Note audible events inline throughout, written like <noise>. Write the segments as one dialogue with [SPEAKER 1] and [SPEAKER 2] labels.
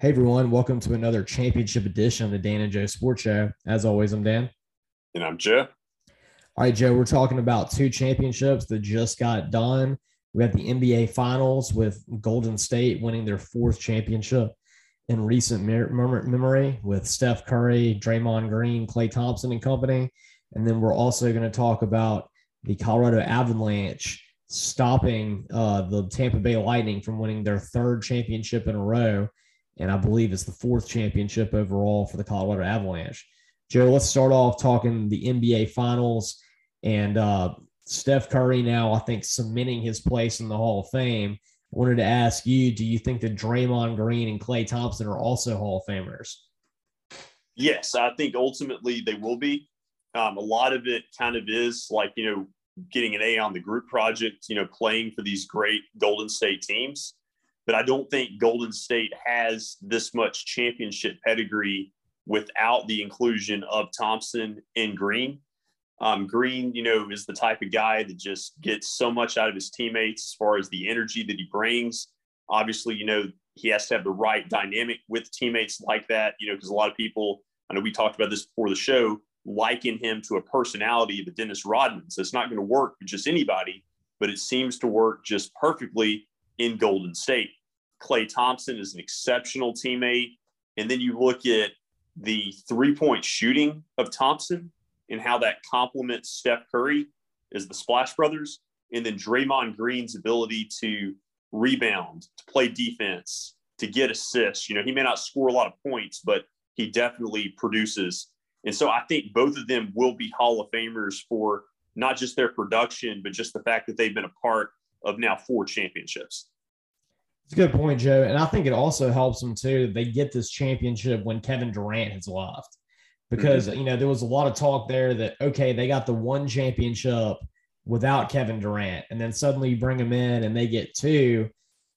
[SPEAKER 1] Hey everyone, welcome to another championship edition of the Dan and Joe Sports Show. As always, I'm Dan.
[SPEAKER 2] And I'm Joe.
[SPEAKER 1] All right, Joe, we're talking about two championships that just got done. We have the NBA Finals with Golden State winning their fourth championship in recent memory with Steph Curry, Draymond Green, Klay Thompson, and company. And then we're also going to talk about the Colorado Avalanche stopping uh, the Tampa Bay Lightning from winning their third championship in a row and I believe it's the fourth championship overall for the Colorado Avalanche. Joe, let's start off talking the NBA Finals and uh, Steph Curry now, I think, cementing his place in the Hall of Fame. I wanted to ask you, do you think that Draymond Green and Klay Thompson are also Hall of Famers?
[SPEAKER 2] Yes, I think ultimately they will be. Um, a lot of it kind of is like, you know, getting an A on the group project, you know, playing for these great Golden State teams but I don't think Golden State has this much championship pedigree without the inclusion of Thompson and Green. Um, Green, you know, is the type of guy that just gets so much out of his teammates as far as the energy that he brings. Obviously, you know, he has to have the right dynamic with teammates like that, you know, because a lot of people, I know we talked about this before the show, liken him to a personality of Dennis Rodman. So it's not going to work with just anybody, but it seems to work just perfectly in Golden State. Klay Thompson is an exceptional teammate. And then you look at the three point shooting of Thompson and how that complements Steph Curry as the Splash Brothers. And then Draymond Green's ability to rebound, to play defense, to get assists. You know, he may not score a lot of points, but he definitely produces. And so I think both of them will be Hall of Famers for not just their production, but just the fact that they've been a part of now four championships.
[SPEAKER 1] It's a good point, Joe. And I think it also helps them too. They get this championship when Kevin Durant has left. Because, mm-hmm. you know, there was a lot of talk there that, okay, they got the one championship without Kevin Durant. And then suddenly you bring them in and they get two.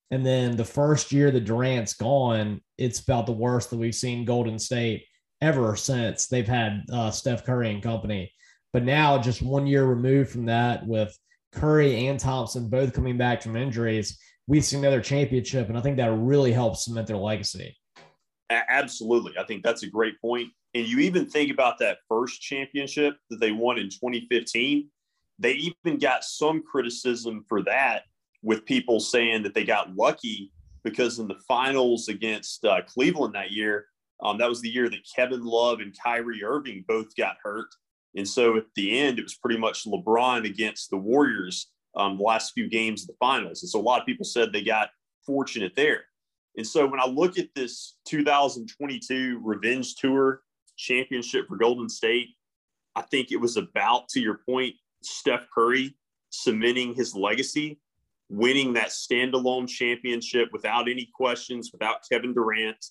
[SPEAKER 1] And then the first year that Durant's gone, it's about the worst that we've seen Golden State ever since they've had uh, Steph Curry and company. But now, just one year removed from that, with Curry and Thompson both coming back from injuries, we've seen another championship, and I think that really helps cement their legacy.
[SPEAKER 2] Absolutely. I think that's a great point. And you even think about that first championship that they won in 2015. They even got some criticism for that, with people saying that they got lucky because in the finals against uh, Cleveland that year, um, that was the year that Kevin Love and Kyrie Irving both got hurt. And so at the end, it was pretty much LeBron against the Warriors um, the last few games of the finals. And so a lot of people said they got fortunate there. And so when I look at this 2022 Revenge Tour championship for Golden State, I think it was about, to your point, Steph Curry cementing his legacy, winning that standalone championship without any questions, without Kevin Durant,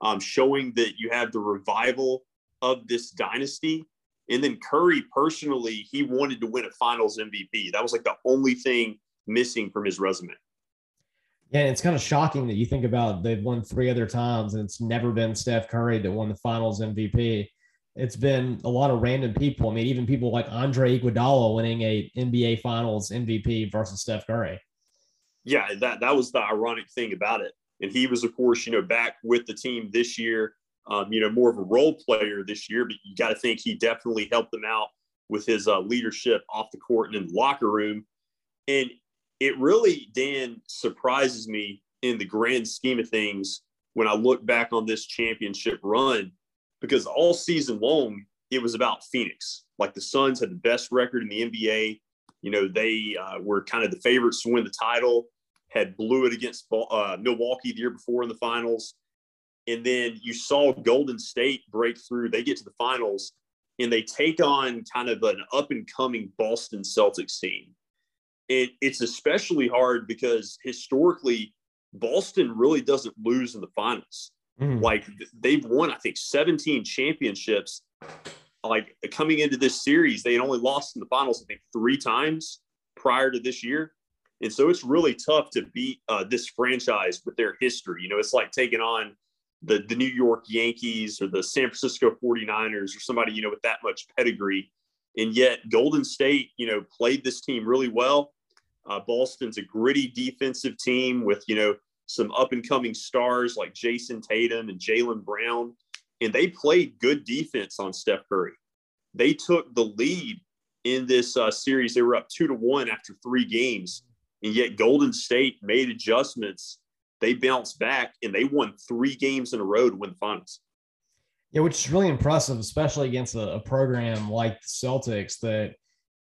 [SPEAKER 2] um, showing that you have the revival of this dynasty and then Curry personally, he wanted to win a finals MVP. That was like the only thing missing from his resume.
[SPEAKER 1] Yeah, it's kind of shocking that you think about they've won three other times and it's never been Steph Curry that won the finals MVP. It's been a lot of random people. I mean, even people like Andre Iguodala winning a NBA Finals MVP versus Steph Curry.
[SPEAKER 2] Yeah, that that was the ironic thing about it. And he was, of course, you know, back with the team this year um, you know, more of a role player this year, but you got to think he definitely helped them out with his uh, leadership off the court and in the locker room. And it really, Dan, surprises me in the grand scheme of things when I look back on this championship run, because all season long, it was about Phoenix. Like the Suns had the best record in the NBA. You know, they uh, were kind of the favorites to win the title, had blew it against uh, Milwaukee the year before in the finals. And then you saw Golden State break through. They get to the finals and they take on kind of an up and coming Boston Celtics team. It, it's especially hard because historically, Boston really doesn't lose in the finals. Mm. Like they've won, I think, 17 championships. Like coming into this series, they had only lost in the finals, I think, three times prior to this year. And so it's really tough to beat uh, this franchise with their history. You know, it's like taking on the, the New York Yankees or the San Francisco 49ers or somebody, you know, with that much pedigree. And yet Golden State, you know, played this team really well. Uh, Boston's a gritty defensive team with, you know, some up and coming stars like Jayson Tatum and Jaylen Brown, and they played good defense on Steph Curry. They took the lead in this uh, series. They were up two to one after three games, and yet Golden State made adjustments. They bounced back and they won three games in a row to win the finals.
[SPEAKER 1] Yeah, which is really impressive, especially against a, a program like the Celtics that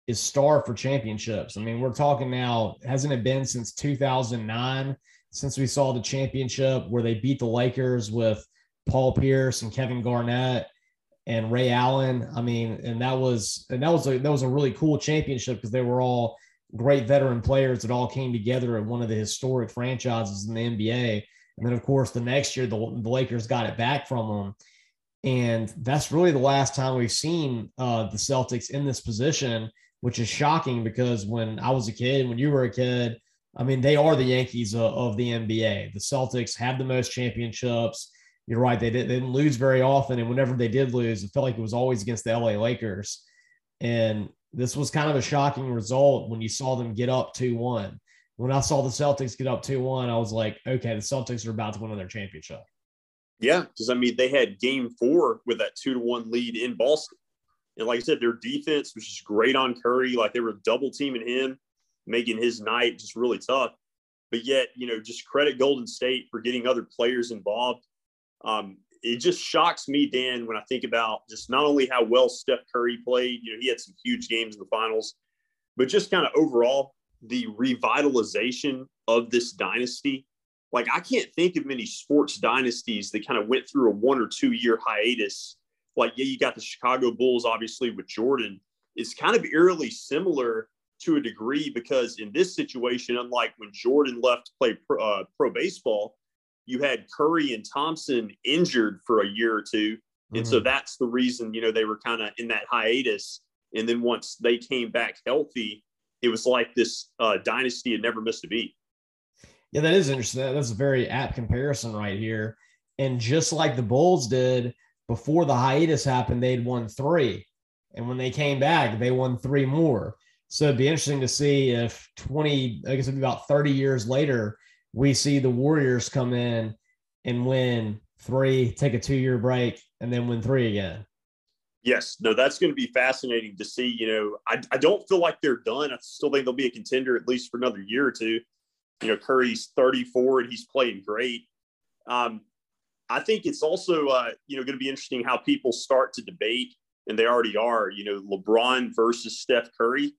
[SPEAKER 1] is starved for championships. I mean, we're talking now, hasn't it been since 2009 since we saw the championship where they beat the Lakers with Paul Pierce and Kevin Garnett and Ray Allen. I mean, and that was and that was a that was a really cool championship because they were all great veteran players that all came together at one of the historic franchises in the NBA. And then, of course, the next year the, the Lakers got it back from them. And that's really the last time we've seen uh, the Celtics in this position, which is shocking because when I was a kid, when you were a kid, I mean, they are the Yankees of, of the NBA. The Celtics have the most championships. You're right; they, did, they didn't lose very often, and whenever they did lose, it felt like it was always against the LA Lakers. And this was kind of a shocking result when you saw them get up two one. When I saw the Celtics get up two one, I was like, okay, the Celtics are about to win their championship.
[SPEAKER 2] Yeah, because I mean, they had Game Four with that two to one lead in Boston, and like I said, their defense was just great on Curry. Like they were double teaming him making his night just really tough. But yet, you know, just credit Golden State for getting other players involved. Um, it just shocks me, Dan, when I think about just not only how well Steph Curry played, you know, he had some huge games in the finals, but just kind of overall the revitalization of this dynasty. Like, I can't think of many sports dynasties that kind of went through a one or two year hiatus. Like, yeah, you got the Chicago Bulls, obviously, with Jordan. It's kind of eerily similar to a degree because in this situation, unlike when Jordan left to play pro, uh, pro baseball, you had Curry and Thompson injured for a year or 2 mm-hmm. And so mm-hmm. that's the reason, you know, they were kind of in that hiatus. And then once they came back healthy, it was like this uh, dynasty had never missed a beat.
[SPEAKER 1] Yeah, that is interesting. That's a very apt comparison right here. And just like the Bulls did before the hiatus happened, they'd won three. And when they came back, they won three more. So it'd be interesting to see if 20, I guess it'd be about 30 years later, we see the Warriors come in and win three, take a two year break, and then win three again.
[SPEAKER 2] Yes, no, that's going to be fascinating to see. You know, I, I don't feel like they're done. I still think they'll be a contender at least for another year or two. You know, Curry's 34 and he's playing great. Um, I think it's also, uh, you know, going to be interesting how people start to debate, and they already are, you know, LeBron versus Steph Curry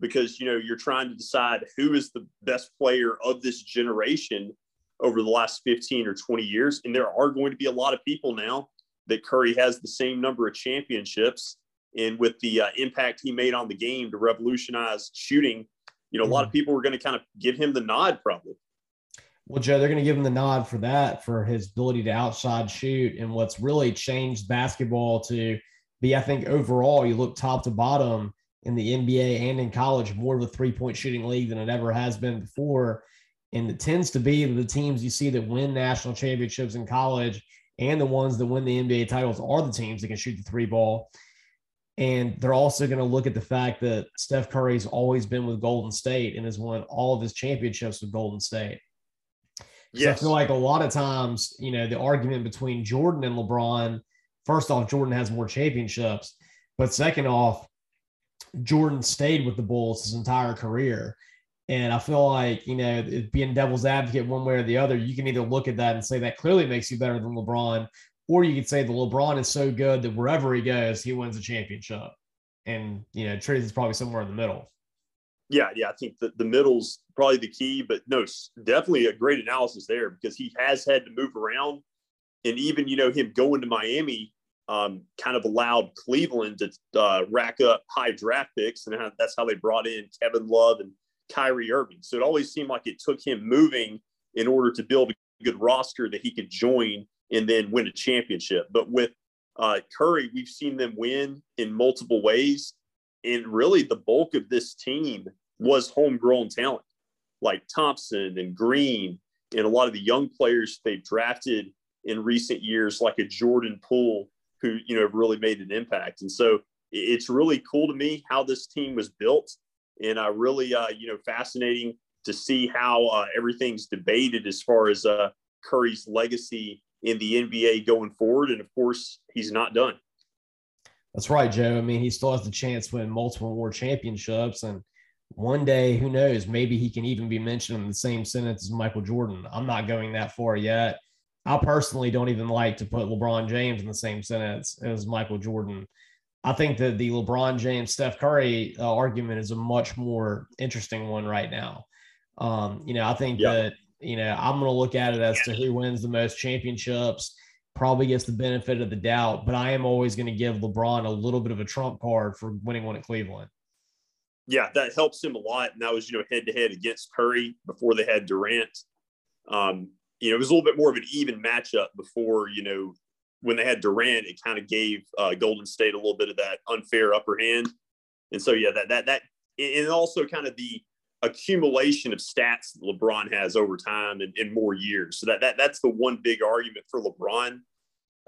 [SPEAKER 2] because you know you're trying to decide who is the best player of this generation over the last 15 or 20 years and there are going to be a lot of people now that Curry has the same number of championships and with the uh, impact he made on the game to revolutionize shooting you know a lot of mm. people were going to kind of give him the nod probably
[SPEAKER 1] well, Joe, they're going to give him the nod for that, for his ability to outside shoot. And what's really changed basketball to be, I think, overall, you look top to bottom, in the NBA and in college more of a three point shooting league than it ever has been before. And it tends to be the teams you see that win national championships in college and the ones that win the NBA titles are the teams that can shoot the three ball. And they're also going to look at the fact that Steph Curry's always been with Golden State and has won all of his championships with Golden State. Yes. I feel like a lot of times, you know, the argument between Jordan and LeBron, first off, Jordan has more championships. But second off, Jordan stayed with the Bulls his entire career. And I feel like, you know, being devil's advocate one way or the other, you can either look at that and say that clearly makes you better than LeBron, or you could say the LeBron is so good that wherever he goes, he wins a championship. And, you know, truth is probably somewhere in the middle.
[SPEAKER 2] Yeah, yeah, I think the, the middle's probably the key, but no, definitely a great analysis there because he has had to move around. And even, you know, him going to Miami, um, kind of allowed Cleveland to uh, rack up high draft picks, and that's how they brought in Kevin Love and Kyrie Irving. So it always seemed like it took him moving in order to build a good roster that he could join and then win a championship. But with uh, Curry, we've seen them win in multiple ways, and really the bulk of this team was homegrown talent, like Thompson and Green, and a lot of the young players they've drafted in recent years, like a Jordan Poole who you know have really made an impact. And so it's really cool to me how this team was built, and uh, really uh, you know fascinating to see how uh, everything's debated as far as uh, Curry's legacy in the NBA going forward. And of course, he's not done.
[SPEAKER 1] That's right, Joe. I mean, he still has the chance to win multiple more championships. And one day, who knows, maybe he can even be mentioned in the same sentence as Michael Jordan. I'm not going that far yet. I personally don't even like to put LeBron James in the same sentence as Michael Jordan. I think that the LeBron James Steph Curry uh, argument is a much more interesting one right now. Um, you know, I think yeah. that you know I'm going to look at it as to who wins the most championships. Probably gets the benefit of the doubt, but I am always going to give LeBron a little bit of a trump card for winning one at Cleveland.
[SPEAKER 2] Yeah, that helps him a lot, and that was you know head to head against Curry before they had Durant. Um, you know, it was a little bit more of an even matchup before you know when they had Durant, it kind of gave uh, Golden State a little bit of that unfair upper hand. And so, yeah, that that that, and also kind of the accumulation of stats that LeBron has over time and in more years. So that that that's the one big argument for LeBron.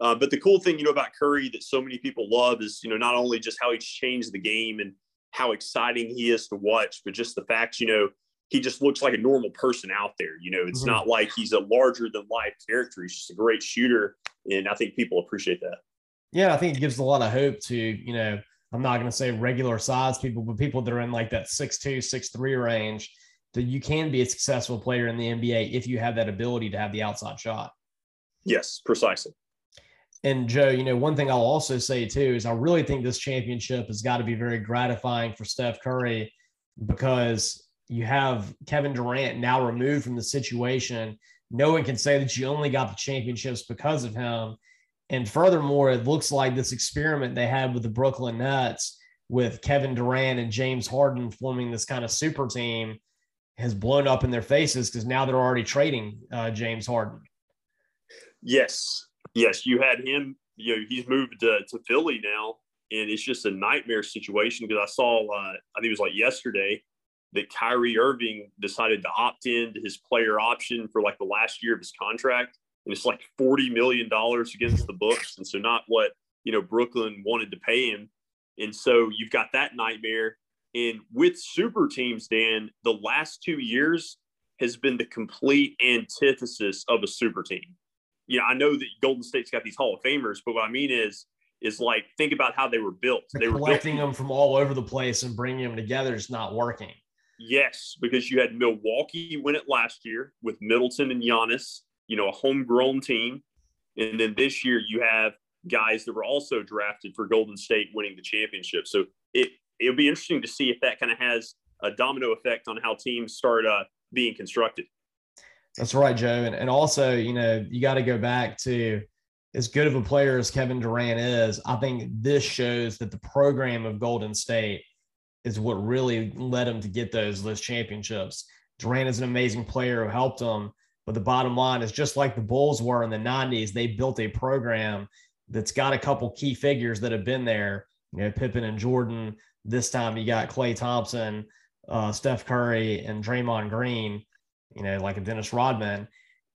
[SPEAKER 2] Uh, but the cool thing, you know, about Curry that so many people love is, you know, not only just how he's changed the game and how exciting he is to watch, but just the fact, you know, he just looks like a normal person out there. You know, it's mm-hmm. not like he's a larger than life character. He's just a great shooter. And I think people appreciate that.
[SPEAKER 1] Yeah, I think it gives a lot of hope to, you know, I'm not going to say regular size people, but people that are in like that six two, six three range, that you can be a successful player in the NBA if you have that ability to have the outside shot.
[SPEAKER 2] Yes, precisely.
[SPEAKER 1] And Joe, you know, one thing I'll also say too is I really think this championship has got to be very gratifying for Steph Curry because you have Kevin Durant now removed from the situation. No one can say that you only got the championships because of him. And furthermore, it looks like this experiment they had with the Brooklyn Nets with Kevin Durant and James Harden forming this kind of super team has blown up in their faces because now they're already trading uh, James Harden.
[SPEAKER 2] Yes. Yes. You had him, you know, he's moved to, to Philly now, and it's just a nightmare situation because I saw, uh, I think it was like yesterday, that Kyrie Irving decided to opt in to his player option for like the last year of his contract. And it's like $40 million against the books. And so not what, you know, Brooklyn wanted to pay him. And so you've got that nightmare. And with super teams, Dan, the last two years has been the complete antithesis of a super team. You know, I know that Golden State's got these Hall of Famers, but what I mean is, is like think about how they were built.
[SPEAKER 1] They
[SPEAKER 2] were
[SPEAKER 1] collecting them from all over the place and bringing them together is not working.
[SPEAKER 2] Yes, because you had Milwaukee win it last year with Middleton and Giannis, you know, a homegrown team. And then this year you have guys that were also drafted for Golden State winning the championship. So it it'll be interesting to see if that kind of has a domino effect on how teams start uh, being constructed.
[SPEAKER 1] That's right, Joe. And, and also, you know, you got to go back to as good of a player as Kevin Durant is. I think this shows that the program of Golden State is what really led him to get those those championships. Durant is an amazing player who helped him, but the bottom line is just like the Bulls were in the 90s, they built a program that's got a couple key figures that have been there. You know, Pippen and Jordan. This time you got Klay Thompson, uh, Steph Curry, and Draymond Green. You know, like a Dennis Rodman.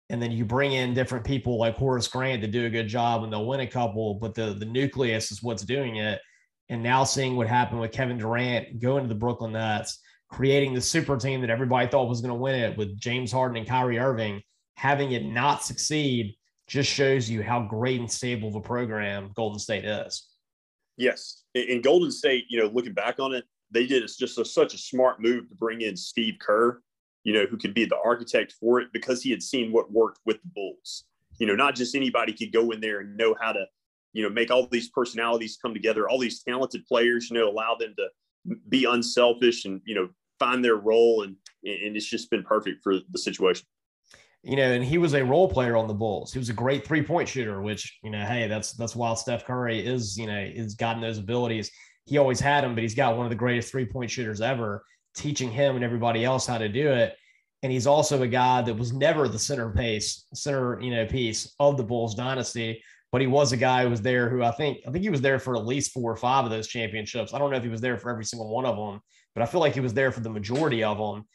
[SPEAKER 1] And then you bring in different people like Horace Grant to do a good job, and they'll win a couple. But the the nucleus is what's doing it and now seeing what happened with Kevin Durant going to the Brooklyn Nets, creating the super team that everybody thought was going to win it with James Harden and Kyrie Irving, having it not succeed just shows you how great and stable of a program Golden State is.
[SPEAKER 2] Yes. In Golden State, you know, looking back on it, they did it's just a, such a smart move to bring in Steve Kerr, you know, who could be the architect for it because he had seen what worked with the Bulls. You know, not just anybody could go in there and know how to you know, make all these personalities come together, all these talented players, you know, allow them to be unselfish and, you know, find their role. And, and it's just been perfect for the situation.
[SPEAKER 1] You know, and he was a role player on the Bulls. He was a great three point shooter, which, you know, hey, that's, that's why Steph Curry is, you know, is gotten those abilities. He always had them, but he's got one of the greatest three point shooters ever, teaching him and everybody else how to do it. And he's also a guy that was never the center pace, center, you know, piece of the Bulls dynasty but he was a guy who was there who I think I think he was there for at least four or five of those championships. I don't know if he was there for every single one of them, but I feel like he was there for the majority of them.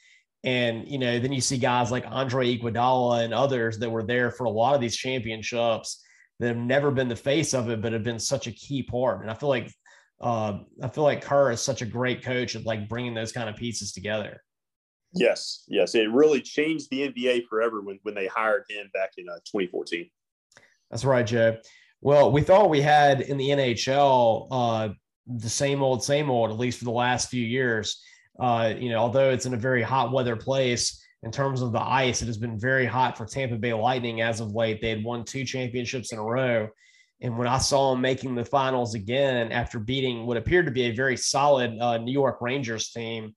[SPEAKER 1] And you know, then you see guys like Andre Iguodala and others that were there for a lot of these championships that have never been the face of it, but have been such a key part. And I feel like uh, I feel like Kerr is such a great coach at like bringing those kind of pieces together.
[SPEAKER 2] Yes, yes, it really changed the NBA forever when when they hired him back in uh, 2014.
[SPEAKER 1] That's right, Joe. Well, we thought we had in the NHL uh, the same old, same old, at least for the last few years. Uh, you know, although it's in a very hot weather place in terms of the ice, it has been very hot for Tampa Bay Lightning as of late. They had won two championships in a row. And when I saw them making the finals again after beating what appeared to be a very solid uh, New York Rangers team,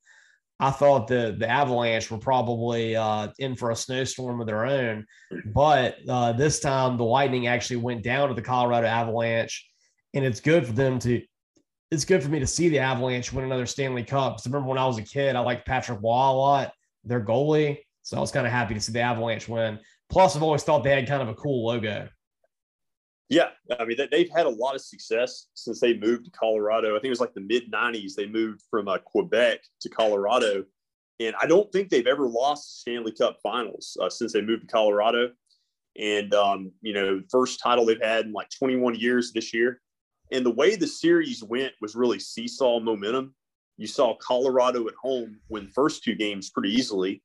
[SPEAKER 1] I thought the the Avalanche were probably uh, in for a snowstorm of their own. But uh, this time, the Lightning actually went down to the Colorado Avalanche, and it's good for them to. It's good for me to see the Avalanche win another Stanley Cup. Because remember when I was a kid, I liked Patrick Roy a lot, their goalie. So I was kind of happy to see the Avalanche win. Plus, I've always thought they had kind of a cool logo.
[SPEAKER 2] Yeah, I mean they've had a lot of success since they moved to Colorado. I think it was like the mid '90s. They moved from uh, Quebec to Colorado, and I don't think they've ever lost Stanley Cup Finals uh, since they moved to Colorado. And um, you know, first title they've had in like 21 years this year. And the way the series went was really seesaw momentum. You saw Colorado at home win first two games pretty easily,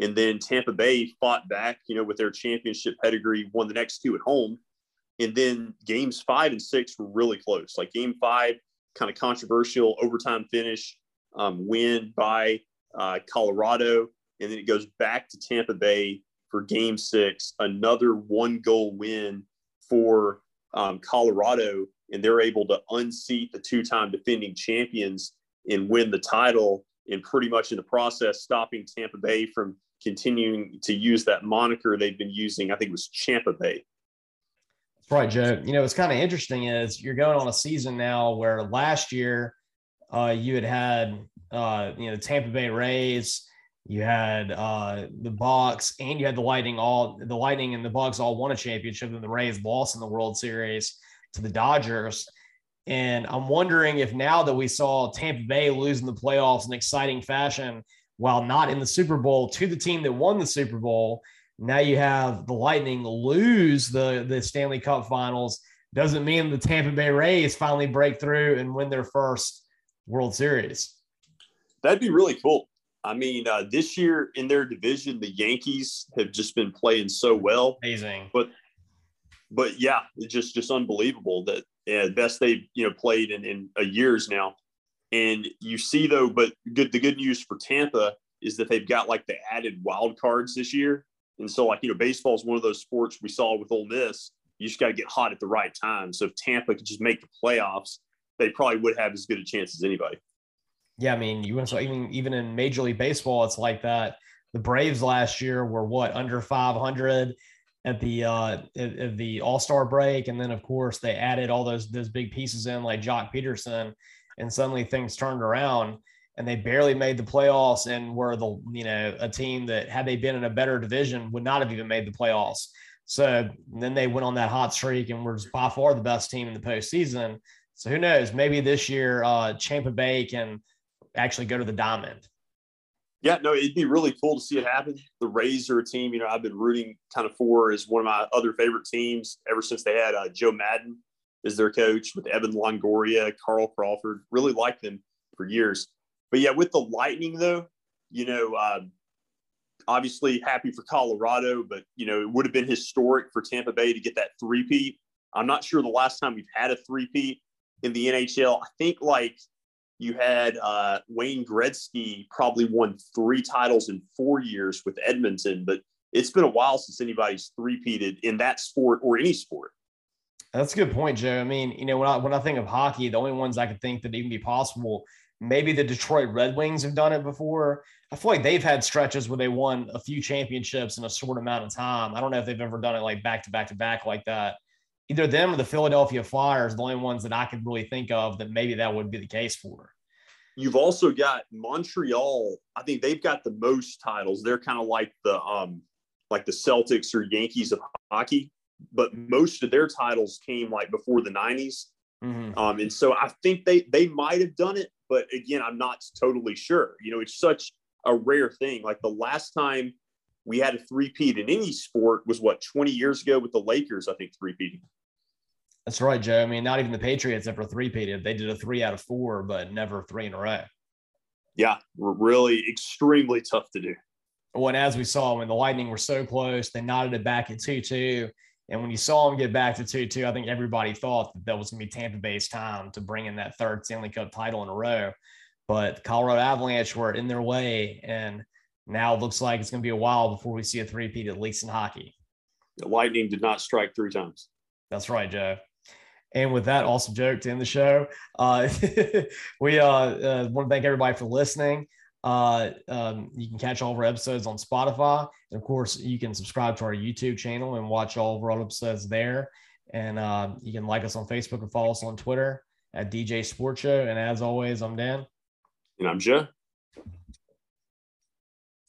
[SPEAKER 2] and then Tampa Bay fought back. You know, with their championship pedigree, won the next two at home and then games five and six were really close. Like game five, kind of controversial overtime finish, um, win by uh, Colorado. And then it goes back to Tampa Bay for game six, another one goal win for um, Colorado. And they're able to unseat the two time defending champions and win the title. And pretty much in the process, stopping Tampa Bay from continuing to use that moniker they've been using. I think it was Champa Bay
[SPEAKER 1] Right, Joe. You know, what's kind of interesting is you're going on a season now where last year uh, you had had, uh, you know, the Tampa Bay Rays, you had uh, the Bucs, and you had the Lightning. All the Lightning and the Bucs all won a championship, and the Rays lost in the World Series to the Dodgers. And I'm wondering if now that we saw Tampa Bay losing the playoffs in exciting fashion while not in the Super Bowl to the team that won the Super Bowl, now you have the Lightning lose the, the Stanley Cup finals. Doesn't mean the Tampa Bay Rays finally break through and win their first World Series.
[SPEAKER 2] That'd be really cool. I mean, uh, this year in their division, the Yankees have just been playing so well.
[SPEAKER 1] Amazing.
[SPEAKER 2] But but yeah, it's just just unbelievable that yeah, best they've you know played in, in years now. And you see though, but good the good news for Tampa is that they've got like the added wild cards this year. And so, like, you know, baseball is one of those sports we saw with Ole Miss. You just got to get hot at the right time. So if Tampa could just make the playoffs, they probably would have as good a chance as anybody.
[SPEAKER 1] Yeah, I mean, you so even even in Major League Baseball, it's like that. The Braves last year were what under 500 at the uh at the All Star break, and then of course they added all those those big pieces in like Joc Pederson, and suddenly things turned around and they barely made the playoffs and were the you know a team that had they been in a better division would not have even made the playoffs. So then they went on that hot streak and were by far the best team in the postseason. So who knows? Maybe this year uh, Champa Bay can actually go to the diamond.
[SPEAKER 2] Yeah, no, it'd be really cool to see it happen. The Rays are a team, you know, I've been rooting kind of for as one of my other favorite teams ever since they had uh, Joe Maddon as their coach with Evan Longoria, Carl Crawford. Really liked them for years. But yeah, with the Lightning though, you know, uh, obviously happy for Colorado, but you know, it would have been historic for Tampa Bay to get that three-peat. I'm not sure the last time we've had a three-peat in the NHL. I think like you had uh, Wayne Gretzky probably won three titles in four years with Edmonton, but it's been a while since anybody's three-peated in that sport or any sport.
[SPEAKER 1] That's a good point, Joe. I mean, you know, when I when I think of hockey, the only ones I could think that even be possible Maybe the Detroit Red Wings have done it before. I feel like they've had stretches where they won a few championships in a short amount of time. I don't know if they've ever done it like back to back to back like that. Either them or the Philadelphia Flyers, the only ones that I could really think of that maybe that would be the case for.
[SPEAKER 2] You've also got Montreal. I think they've got the most titles. They're kind of like the um like the Celtics or Yankees of hockey, but most of their titles came like before the 90s. Mm-hmm. Um, and so I think they they might have done it, but again, I'm not totally sure. You know, it's such a rare thing. Like the last time we had a three-peat in any sport was what 20 years ago with the Lakers, I think three-peating.
[SPEAKER 1] That's right, Joe. I mean, not even the Patriots ever three-peated. They did a three out of four, but never three in a row.
[SPEAKER 2] Yeah, really extremely tough to do.
[SPEAKER 1] When, as we saw, when the Lightning were so close, they knotted it back at 2 2. And when you saw them get back to 2 2, I think everybody thought that that was going to be Tampa Bay's time to bring in that third Stanley Cup title in a row. But the Colorado Avalanche were in their way. And now it looks like it's going to be a while before we see a three-peat, at least in hockey.
[SPEAKER 2] The Lightning did not strike three times.
[SPEAKER 1] That's right, Joe. And with that awesome joke to end the show, uh, <laughs> we uh, uh, want to thank everybody for listening. Uh, um, you can catch all of our episodes on Spotify. And of course, you can subscribe to our YouTube channel and watch all of our episodes there. And uh, you can like us on Facebook and follow us on Twitter at DJ Sports Show. And as always, I'm Dan.
[SPEAKER 2] And I'm Joe.